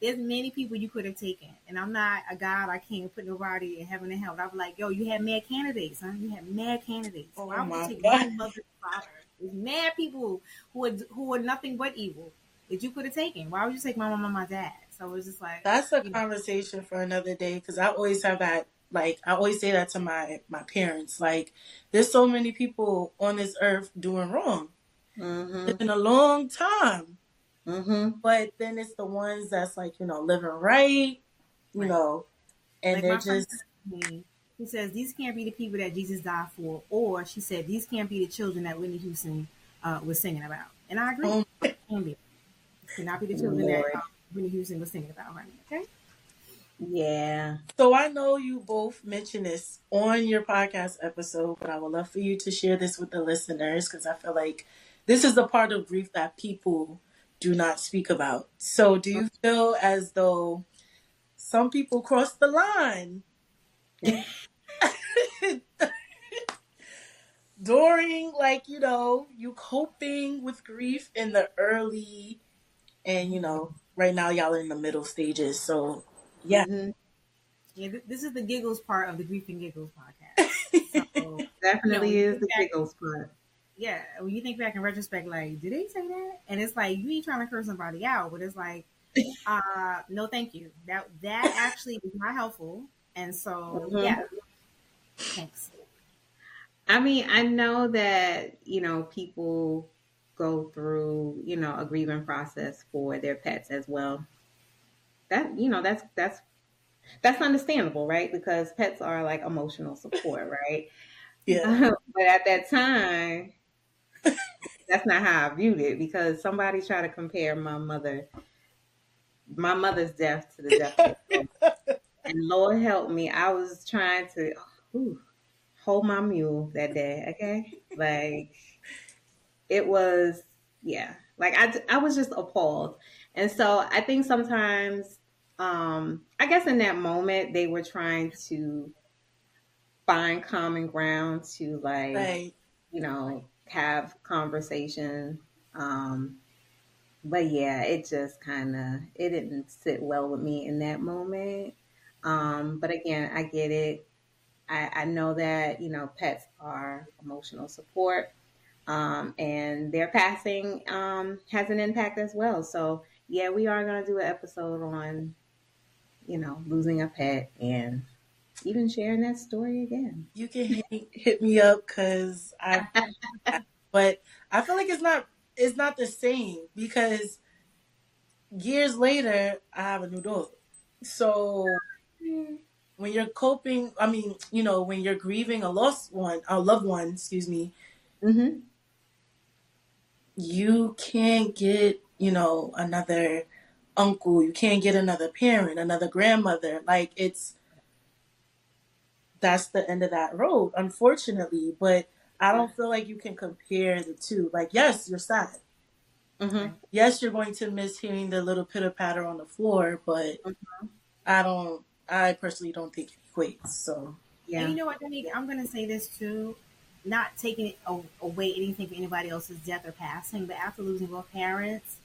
there's many people you could have taken, and I'm not a God. I can't put nobody in heaven and hell. I was like, yo, you had mad candidates, huh? You had mad candidates. Oh Why my take God. mother father? There's mad people who are who are nothing but evil that you could have taken. Why would you take my mom and my dad? So it was just like That's a you know, conversation for another day because I always have that. Like I always say that to my my parents. Like there's so many people on this earth doing wrong. Mm-hmm. It's been a long time, Mm-hmm. but then it's the ones that's like you know living right, you Right. know, and like they're friend just said to me, he says these can't be the people that Jesus died for, or she said these can't be the children that Whitney Houston uh, was singing about, and I agree. oh, Can be. Cannot be the children Lord. that uh, Whitney Houston was singing about, honey. Okay. Yeah. So I know you both mentioned this on your podcast episode, but I would love for you to share this with the listeners because I feel like this is the part of grief that people do not speak about. So do you feel as though some people cross the line during like, you know, you coping with grief in the early and you know, right now y'all are in the middle stages. So yeah. Mhm. Yeah, th- this is the giggles part of the Grief and Giggles podcast. So, Definitely You know, is the back- giggles part. yeah, when you think back in retrospect, like, did they say that? And it's like you ain't trying to curse somebody out, but it's like, uh, no, thank you. That that actually is not helpful. And so, Mhm. yeah, thanks. I mean, I know that, you know, people go through, you know, a grieving process for their pets as well. That, you know, that's that's that's understandable, right? Because pets are like emotional support, right? Yeah. but at that time, that's not how I viewed it because somebody tried to compare my mother, my mother's death to the death of. And Lord help me, I was trying to hold my mule that day, okay? Like, it was, yeah. Like, I, I was just appalled. And so I think sometimes, um, I guess in that moment, they were trying to find common ground to, like, Right. you know, have conversation. Um, but yeah, it just kind of it didn't sit well with me in that moment. Um, but again, I get it. I, I know that you know pets are emotional support, um, and their passing um, has an impact as well. So yeah, we are going to do an episode on you know losing a pet and even sharing that story again. You can hit, hit me up because I, but I feel like it's not it's not the same because years later I have a new dog. So when you're coping, I mean, you know, when you're grieving a lost one, a loved one, excuse me, Mm-hmm. you can't get, you know, another uncle, you can't get another parent, another grandmother. Like it's that's the end of that road, unfortunately. But I don't feel like you can compare the two. Like, yes, you're sad. Mm-hmm. Yes, you're going to miss hearing the little pitter patter on the floor, but I don't. I personally don't think it equates. So Yeah. And you know what, Dominique? I'm going to say this too, not taking away anything from anybody else's death or passing, but after losing both parents,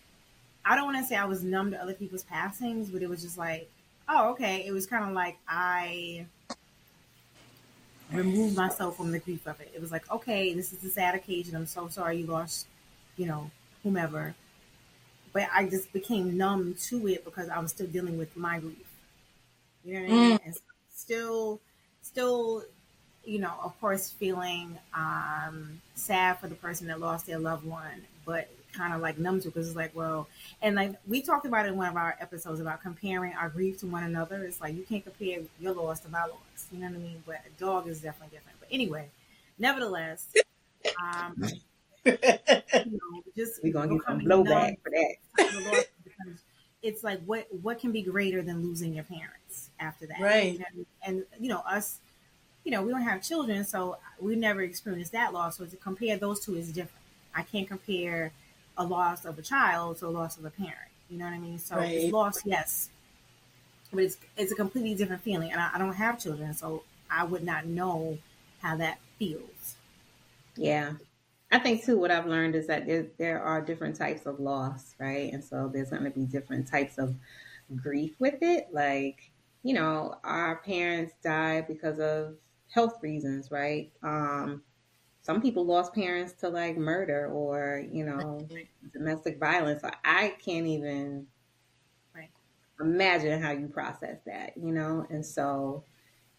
I don't want to say I was numb to other people's passings, but it was just like, oh, okay. It was kind of like I removed myself from the grief of it. It was like, okay, this is a sad occasion. I'm so sorry you lost, you know, whomever. But I just became numb to it because I was still dealing with my grief. You know what I mean? And still, still, you know, of course, feeling um, sad for the person that lost their loved one, but kind of like numb to because it's like, well, and like we talked about it in one of our episodes about comparing our grief to one another. It's like you can't compare your loss to my loss. You know what I mean? But a dog is definitely different. But anyway, nevertheless, um, you know, just We're gonna get some becoming blowback for that. the loss because it's like what what can be greater than losing your parents after that Right. and, and you know us you know we don't have children so we never experienced that loss so to compare those two is different i can't compare a loss of a child to a loss of a parent you know what i mean so Right. it's loss yes but it's it's a completely different feeling and I, I don't have children so i would not know how that feels Yeah. I think too what I've learned is that there, there are different types of loss, right? And so there's going to be different types of grief with it. Like, you know, our parents died because of health reasons, right? Um, some people lost parents to like murder or, you know, domestic violence. So I can't even Right. imagine how you process that, you know? And so,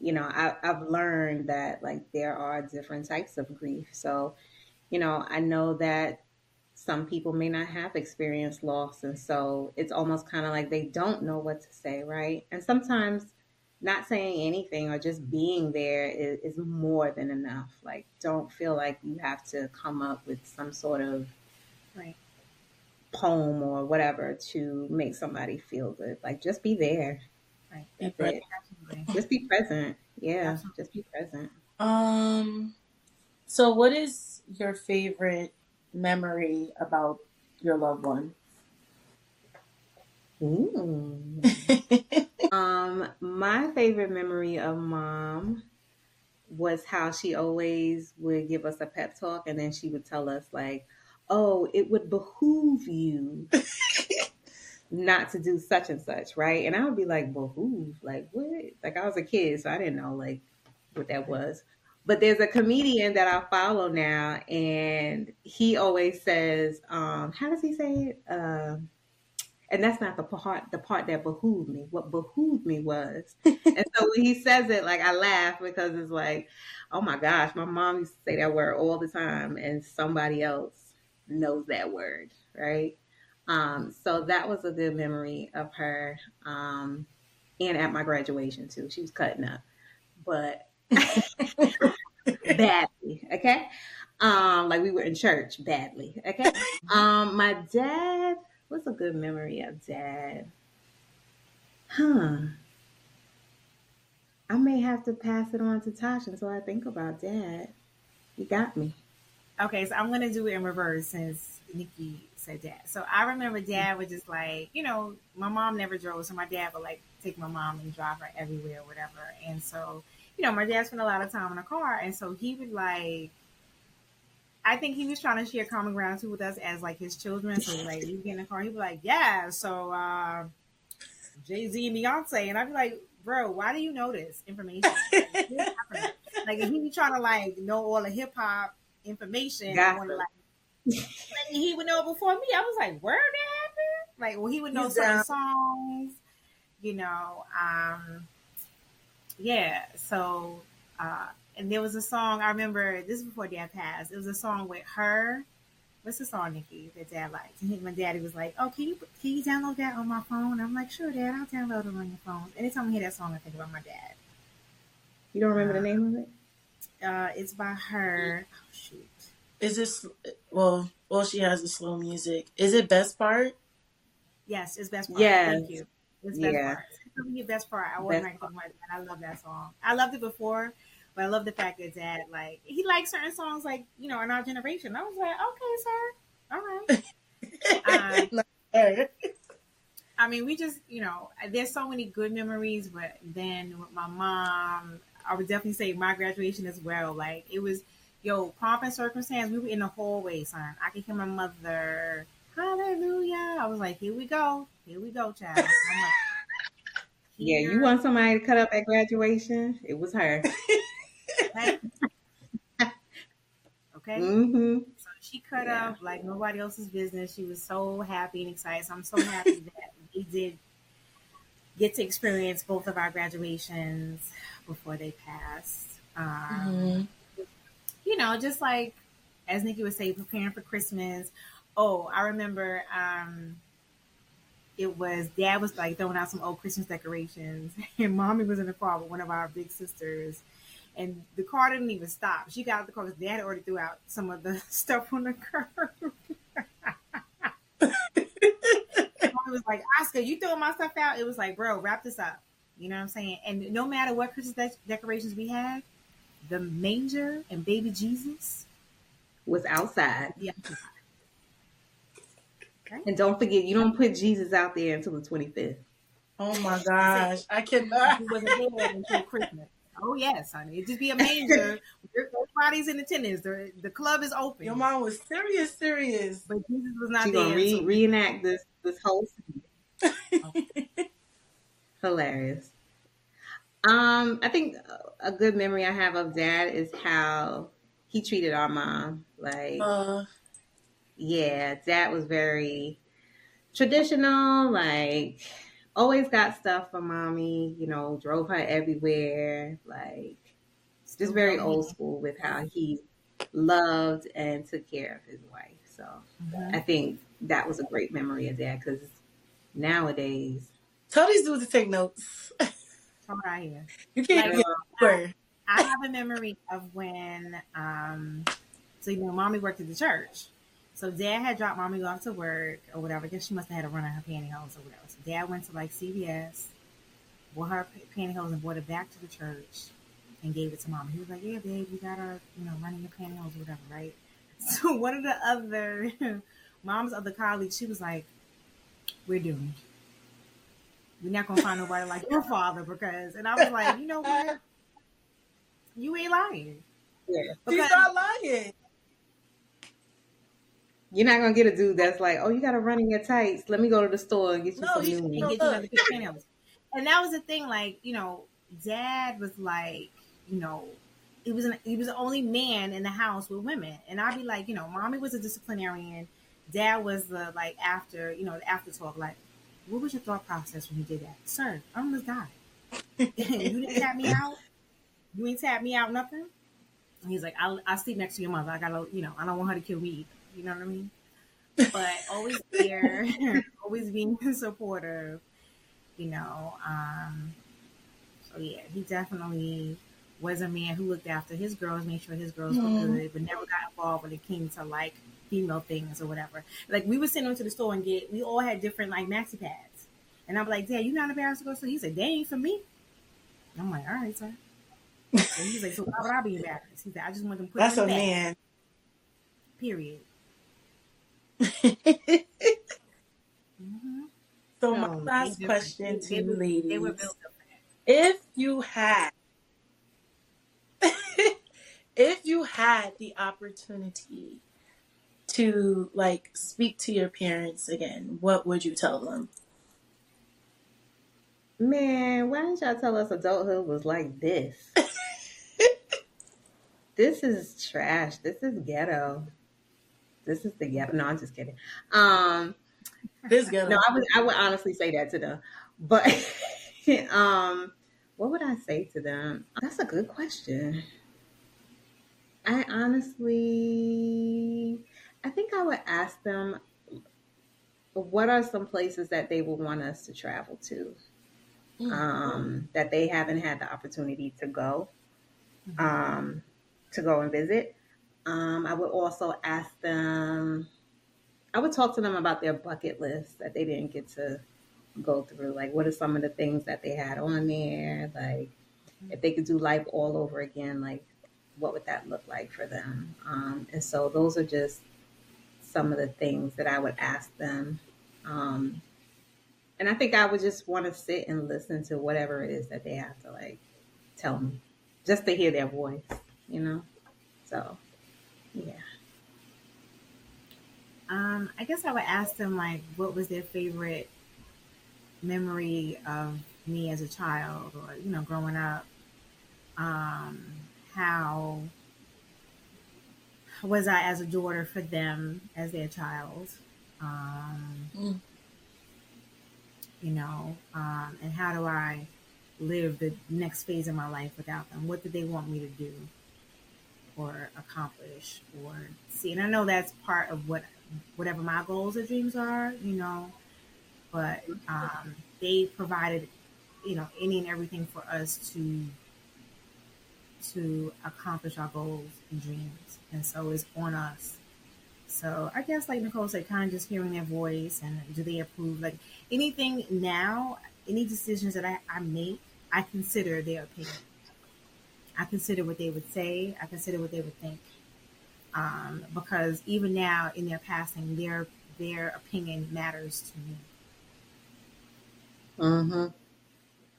you know, I, I've learned that like there are different types of grief. So, you know, I know that some people may not have experienced loss. And so it's almost kind of like they don't know what to say, right? And sometimes not saying anything or just being there is, is more than enough. Like, don't feel like you have to come up with some sort of right poem or whatever to make somebody feel good. Like, just be there. right That's Right. it. Absolutely. Just be present. Yeah, Absolutely. just be present. Um, so what is your favorite memory about your loved one? Ooh. Um, my favorite memory of mom was how she always would give us a pep talk and then she would tell us like, "Oh, it would behoove you not to do such and such, right? And I would be like, behoove, like what? Like I was a kid, so I didn't know like what that was. But there's a comedian that I follow now, and he always says, um, how does he say it? Uh, and that's not the part the part that behooved me. What behooved me was, and so when he says it, like I laugh because it's like, oh my gosh, my mom used to say that word all the time, and somebody else knows that word, right? Um, so that was a good memory of her, um, and at my graduation too. She was cutting up, but badly, okay. Um, like we were in church badly, okay. Um, my dad What's a good memory of dad? Huh. I may have to pass it on to Tasha until I think about dad. You got me. Okay, so I'm gonna do it in reverse since Nikki said dad. So I remember dad would just like, you know, my mom never drove, so my dad would like take my mom and drive her everywhere, or whatever. And so, you know, my dad spent a lot of time in a car, and so he would like I think he was trying to share common ground too with us as like his children. So like you get in the car, he'd be like, "Yeah, so uh, Jay Z and Beyonce," and I'd be like, "Bro, why do you know this information? like, if he be trying to like know all the hip hop information, to like, he would know before me. I was like, "Where did that happened?" Like, well, he would know certain songs, you know. Um, yeah, so. Uh, and there was a song I remember. This is before Dad passed. It was a song with her. What's the song, Nikki, that Dad liked? And my daddy was like, "Oh, can you can you download that on my phone?" I'm like, "Sure, Dad. I'll download it on your phone." Anytime I hear that song, I think about my dad. You don't remember uh, the name of it? Uh, it's by her. Oh shoot. Is this well? Well, she has the slow music. Is it best part? Yes, it's best part. Yes. Thank you. It's best yeah. part. It's best part. I wasn't like, I love that song. I loved it before, but I love the fact that dad like he likes certain songs like you know in our generation. I was like, okay, sir, all right. um, I mean, we just you know, there's so many good memories, but then with my mom, I would definitely say my graduation as well. Like it was, yo, pomp and circumstance. We were in the hallway, son. I could hear my mother, hallelujah. I was like, here we go, here we go, child. Like, yeah, you want somebody to cut up at graduation? It was her. Okay. okay. Mm-hmm. So she cut yeah. up like nobody else's business. She was so happy and excited. So I'm so happy that we did get to experience both of our graduations before they passed. Um, mm-hmm. You know, just like as Nikki would say, preparing for Christmas. Oh, I remember um, it was dad was like throwing out some old Christmas decorations, and mommy was in the car with one of our big sisters, and the car didn't even stop. She got out the car because dad already threw out some of the stuff on the curb. it was like, Oscar, you throwing my stuff out? It was like, bro, wrap this up. You know what I'm saying? And no matter what Christmas de- decorations we had, the manger and baby Jesus was outside. Yeah. Okay. And don't forget, you don't put Jesus out there until the 25th. Oh my gosh, I cannot. He wasn't there until Christmas. Oh yes, honey. It'd just be amazing. manger. Everybody's in attendance. The the club is open. Your mom was serious, serious. But Jesus was not she there. Gonna re- so. reenact this this whole scene. Hilarious. Um, I think a good memory I have of dad is how he treated our mom. Like, uh, yeah, dad was very traditional. Like, always got stuff for mommy, you know, drove her everywhere, like it's just very old school with how he loved and took care of his wife. So mm-hmm. I think that was a great memory of that because nowadays. Tell these dudes to take notes. Come right here. You can't like, get I have a memory of when, um, so you know, mommy worked at the church. So dad had dropped mommy off to work or whatever. I guess she must have had a run on her pantyhose or whatever. Dad went to like CVS, bought her pantyhose and brought it back to the church and gave it to mom. He was like, "Yeah, babe, we got our you know running your pantyhose or whatever, right?" So one of the other moms of the colleagues, she was like, "We're doomed. We're not gonna find nobody like your father because." And I was like, "You know what? You ain't lying." Yeah, because, she's not lying You're not gonna get a dude that's like, oh, you gotta run in your tights. Let me go to the store and get you No, some you- new ones. get you another pair of pantyhose. And that was the thing, like, you know, dad was like, you know, he was an, he was the only man in the house with women. And I'd be like, you know, mommy was a disciplinarian. Dad was the like after, you know, the after talk, like, what was your thought process when you did that? Sir, I almost died. you didn't tap me out? You ain't tap me out nothing? And he's like, I'll, I'll sleep next to your mother. I gotta, you know, I don't want her to kill me either. You know what I mean? But always there, always being supportive, you know. Um, so yeah, he definitely was a man who looked after his girls, made sure his girls Mhm. were good, but never got involved when it came to like female things or whatever. Like we would send him to the store and get, we all had different like maxi pads. And I'm like, Dad, you not embarrassed to go So? He said, They ain't for me. I'm like, all right, sir. And he's like, so why would I be embarrassed? He said, I just want them to put That's it a bag, man. period. so my Oh, last question to They- you ladies: They were built up. If you had, if you had the opportunity to like speak to your parents again, what would you tell them? Man, why didn't y'all tell us adulthood was like this? this is trash. This is ghetto. This is the ghetto. No, I'm just kidding. Um, This girl, no, I would I would honestly say that to them. But um, what would I say to them? That's a good question. I honestly, I think I would ask them, what are some places that they would want us to travel to? um, that they haven't had the opportunity to go um, to go and visit. Um, I would also ask them. I would talk to them about their bucket list that they didn't get to go through. Like, what are some of the things that they had on there? Like, if they could do life all over again, like, what would that look like for them? Um, and so, those are just some of the things that I would ask them. Um, and I think I would just want to sit and listen to whatever it is that they have to like tell me, just to hear their voice, you know. So, yeah. Um, I guess I would ask them like, what was their favorite memory of me as a child, or you know, growing up. Um, how was I as a daughter for them as their child? Um, Mm. You know, um, and how do I live the next phase of my life without them? What do they want me to do or accomplish or see? And I know that's part of what whatever my goals or dreams are, you know, but um, they provided, you know, any and everything for us to to accomplish our goals and dreams, and so it's on us. So I guess, like Nicole said, kind of just hearing their voice and do they approve? Like anything now, any decisions that I, I make, I consider their opinion. I consider what they would say. I consider what they would think. Um, because even now, in their passing, their their opinion matters to me. Mm-hmm.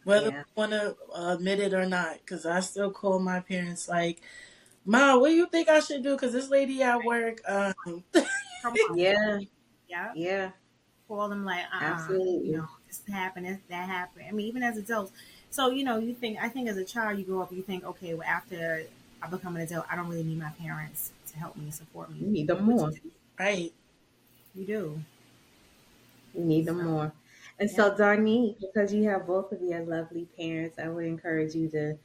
whether Yeah. you want to admit it or not, because I still call my parents like, "Ma, what do you think I should do?" Because this lady at work, um, Come on, Yeah. yeah. Yeah. call them like, uh, Absolutely. you know, this happened, this, that happened. I mean, even as adults. So, you know, you think, I think as a child, you grow up, you think, okay, well, after I become an adult, I don't really need my parents to help me and support me. You need them more. right? You do. You need them more. And so, Darnie, because you have both of your lovely parents, I would encourage you to,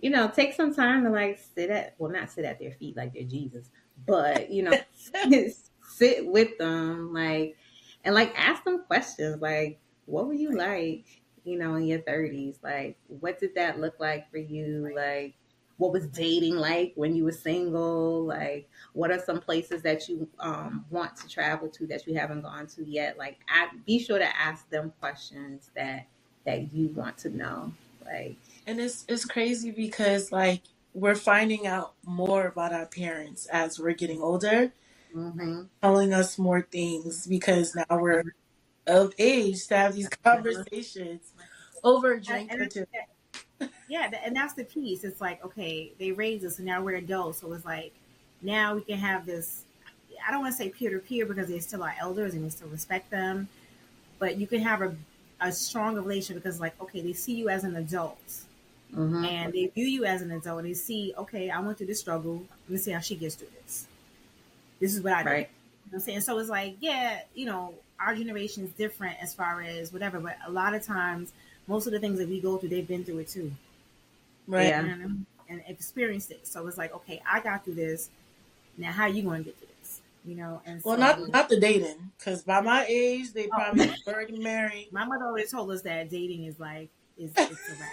you know, take some time to like sit at, well, not sit at their feet like they're Jesus, but, you know, sit with them, like, and like ask them questions like, what were you like, you know, in your 30s? Like, what did that look like for you? Like, what was dating like when you were single? Like, what are some places that you um, want to travel to that you haven't gone to yet? Like, I, be sure to ask them questions that that you want to know. Like, And it's it's crazy because like we're finding out more about our parents as we're getting older, mhm. telling us more things because now we're of age to have these conversations over a drink And- or two. Yeah, and that's the piece. It's like, okay, they raised us and now we're adults. So it's like, now we can have this. I don't want to say peer to peer because they still are elders and we still respect them, but you can have a, a stronger relationship because, like, okay, they see you as an adult Mhm. and they view you as an adult. They see, okay, I went through this struggle. Let me see how she gets through this. This is what I did. Right. You know what I'm saying? So it's like, yeah, you know, our generation is different as far as whatever, but a lot of times, most of the things that we go through, they've been through it too. Right. Yeah. You know, and experienced it. So it's like, okay, I got through this. Now, how are you going to get through this? You know, and Well, so, not not the dating, because by my age, they Oh. probably already married. my mother always told us that dating is like is it's a wrap.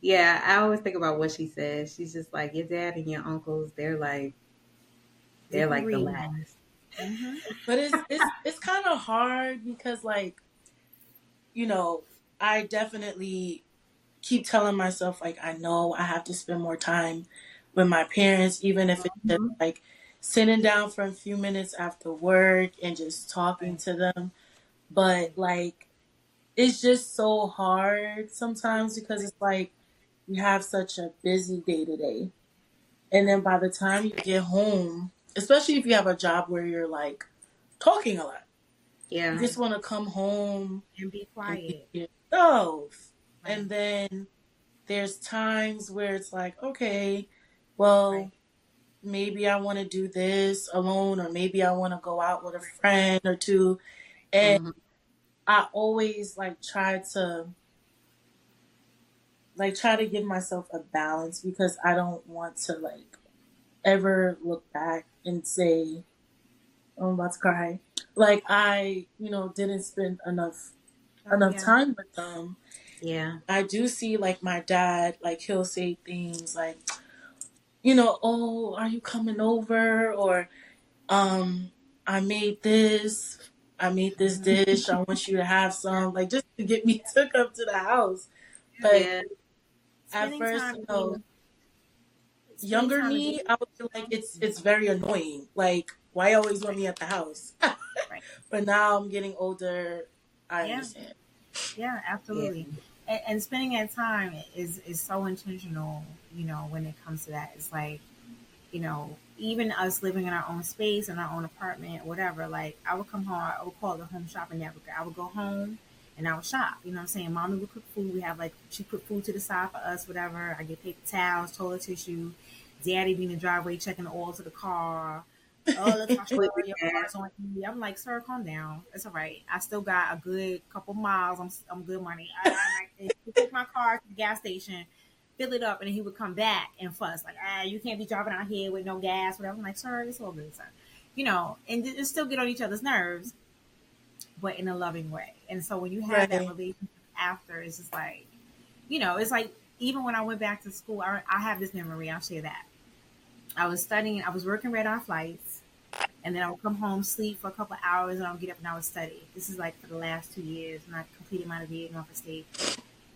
Yeah, I always think about what she says. She's just like your dad and your uncles. They're like, they're like the last. Mhm. But it's it's it's kind of hard because like, you know, I definitely keep telling myself like I know I have to spend more time with my parents, even if it's just Mhm. like sitting down for a few minutes after work and just talking to them. But like, it's just so hard sometimes because it's like you have such a busy day to day. And then by the time you get home, especially if you have a job where you're like talking a lot, Yeah. you just want to come home And be quiet. be yourself. Right. And then there's times where it's like, okay, well, Right. maybe I want to do this alone, or maybe I want to go out with a friend or two. And Mhm. I always like try to like try to give myself a balance because I don't want to like ever look back and say, oh, I'm about to cry. Like I, you know, didn't spend enough Oh, enough yeah. time with them. Yeah. I do see like my dad, like he'll say things like, you know, oh, are you coming over? Or, um, I made this, I made this dish. I want you to have some, like just to get me took up to the house. But Yeah. at Spending first, you know, younger me, I would feel like it's it's very annoying. Like, why you always want me at the house? Right. But now I'm getting older. I Yeah. understand. Yeah, absolutely. And, and spending that time is is so intentional. You know, when it comes to that, it's like, you know, even us living in our own space in our own apartment, whatever. Like, I would come home. I would call the home shopping network. I would go home and I would shop. You know what I'm saying? Mommy would cook food. We have like she put food to the side for us, whatever. I get paper towels, toilet tissue. Daddy be in the driveway checking the oil to the car. Oh, let's watch your your car's on E. I'm like, sir, calm down. It's all right. I still got a good couple miles. I'm I'm good money. I, I, I took my car to the gas station, fill it up, and then he would come back and fuss like, ah, you can't be driving out here with no gas, whatever. I'm like, sir, it's all good, sir. You know, and just still get on each other's nerves, but in a loving way. And so when you have that Right. relationship after, it's just like, you know, it's like even when I went back to school, I, I have this memory. I'll share that. I was studying. I was working red eye flights, and then I would come home, sleep for a couple of hours, and I would get up and I would study. This is like for the last two years, and I completed my degree in Norfolk State.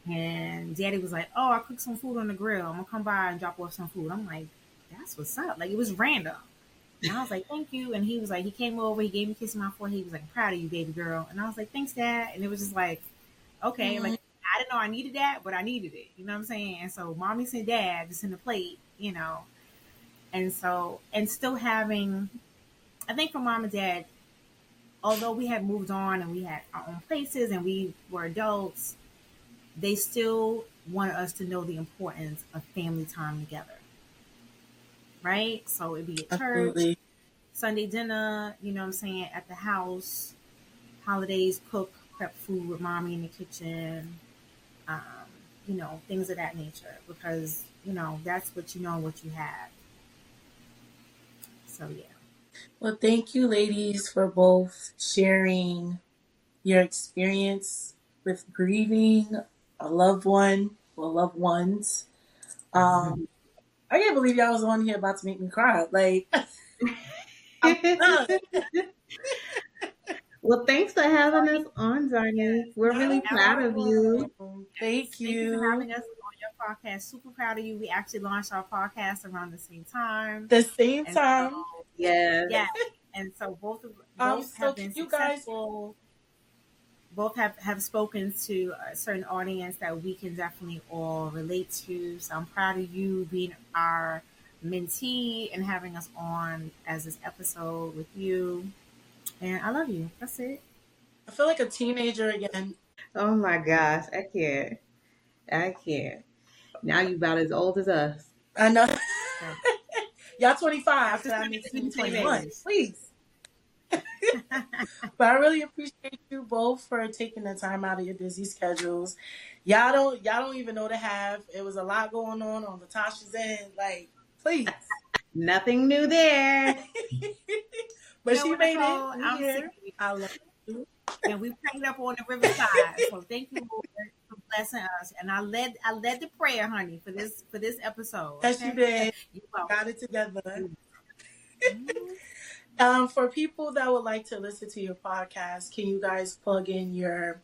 And Daddy was like, "Oh, I cooked some food on the grill. I'm gonna come by and drop off some food." I'm like, "That's what's up." Like it was random. And I was like, "Thank you." And he was like, he came over, he gave me a kiss on my forehead. He was like, "I'm proud of you, baby girl." And I was like, "Thanks, Dad." And it was just like, okay, Mhm. like I didn't know I needed that, but I needed it. You know what I'm saying? And so, mommy and dad just in the plate, you know. And so, and still having, I think for mom and dad, although we had moved on and we had our own places and we were adults, they still wanted us to know the importance of family time together. Right? So it'd be at church, Absolutely. Sunday dinner, you know what I'm saying, at the house, holidays, cook, prep food with mommy in the kitchen, um, you know, things of that nature because, you know, that's what you know and what you have. So, yeah. Well, thank you, ladies, for both sharing your experience with grieving a loved one or loved ones. Um, I can't believe y'all was on here about to make me cry. Like, well, thanks for having us on, Darnie. We're really proud of you. Thank Thank you for having us on your podcast. Super proud of you. We actually launched our podcast around the same time. The same And time. so, Yes. yeah, and so both of Um, both so have been can you guys- successful. Both have have spoken to a certain audience that we can definitely all relate to. So I'm proud of you being our mentee and having us on as this episode with you. And I love you. That's it. I feel like a teenager again. Oh my gosh, I can't. I can't. Now you're about as old as us. I know. Y'all 25, so that makes me 21. Please. But I really appreciate you both for taking the time out of your busy schedules. Y'all don't y'all don't even know the half. It was a lot going on on Latasha's end. Like, please. Nothing new there. but You know she made Nicole? it. I'm here. sick of you. I love you. and we prayed up on the riverside. So thank you, Lord, for blessing us. And I led I led the prayer, honey, for this for this episode. Yes, you did. You. Got it together. Mhm. Um, for people that would like to listen to your podcast, can you guys plug in your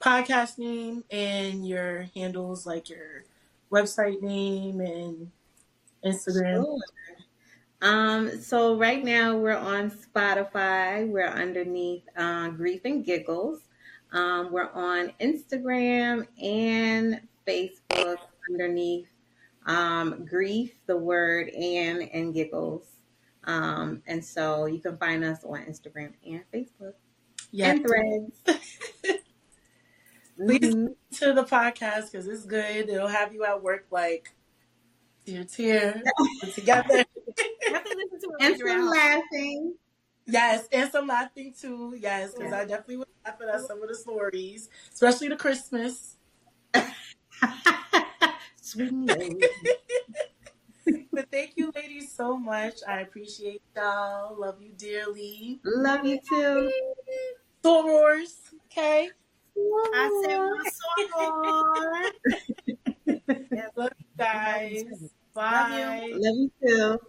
podcast name and your handles, like your website name and Instagram? Sure. Um, so right now we're on Spotify. We're underneath uh, Grief and Giggles. Um, we're on Instagram and Facebook underneath um, Grief, the word and and Giggles. Um, and so you can find us on Instagram and Facebook Yeah, and Threads. Please. Mhm. to the podcast because it's good. It'll have you at work like tear tear together. To And some laughing. Yes, and some laughing too. Yes, because I definitely was laughing at some of the stories, especially the Christmas. Sweet. But thank you, ladies, so much. I appreciate y'all. Love you dearly. Love you too. Sorors, okay? I said my song. Love you guys. Love you. Bye. Love you too.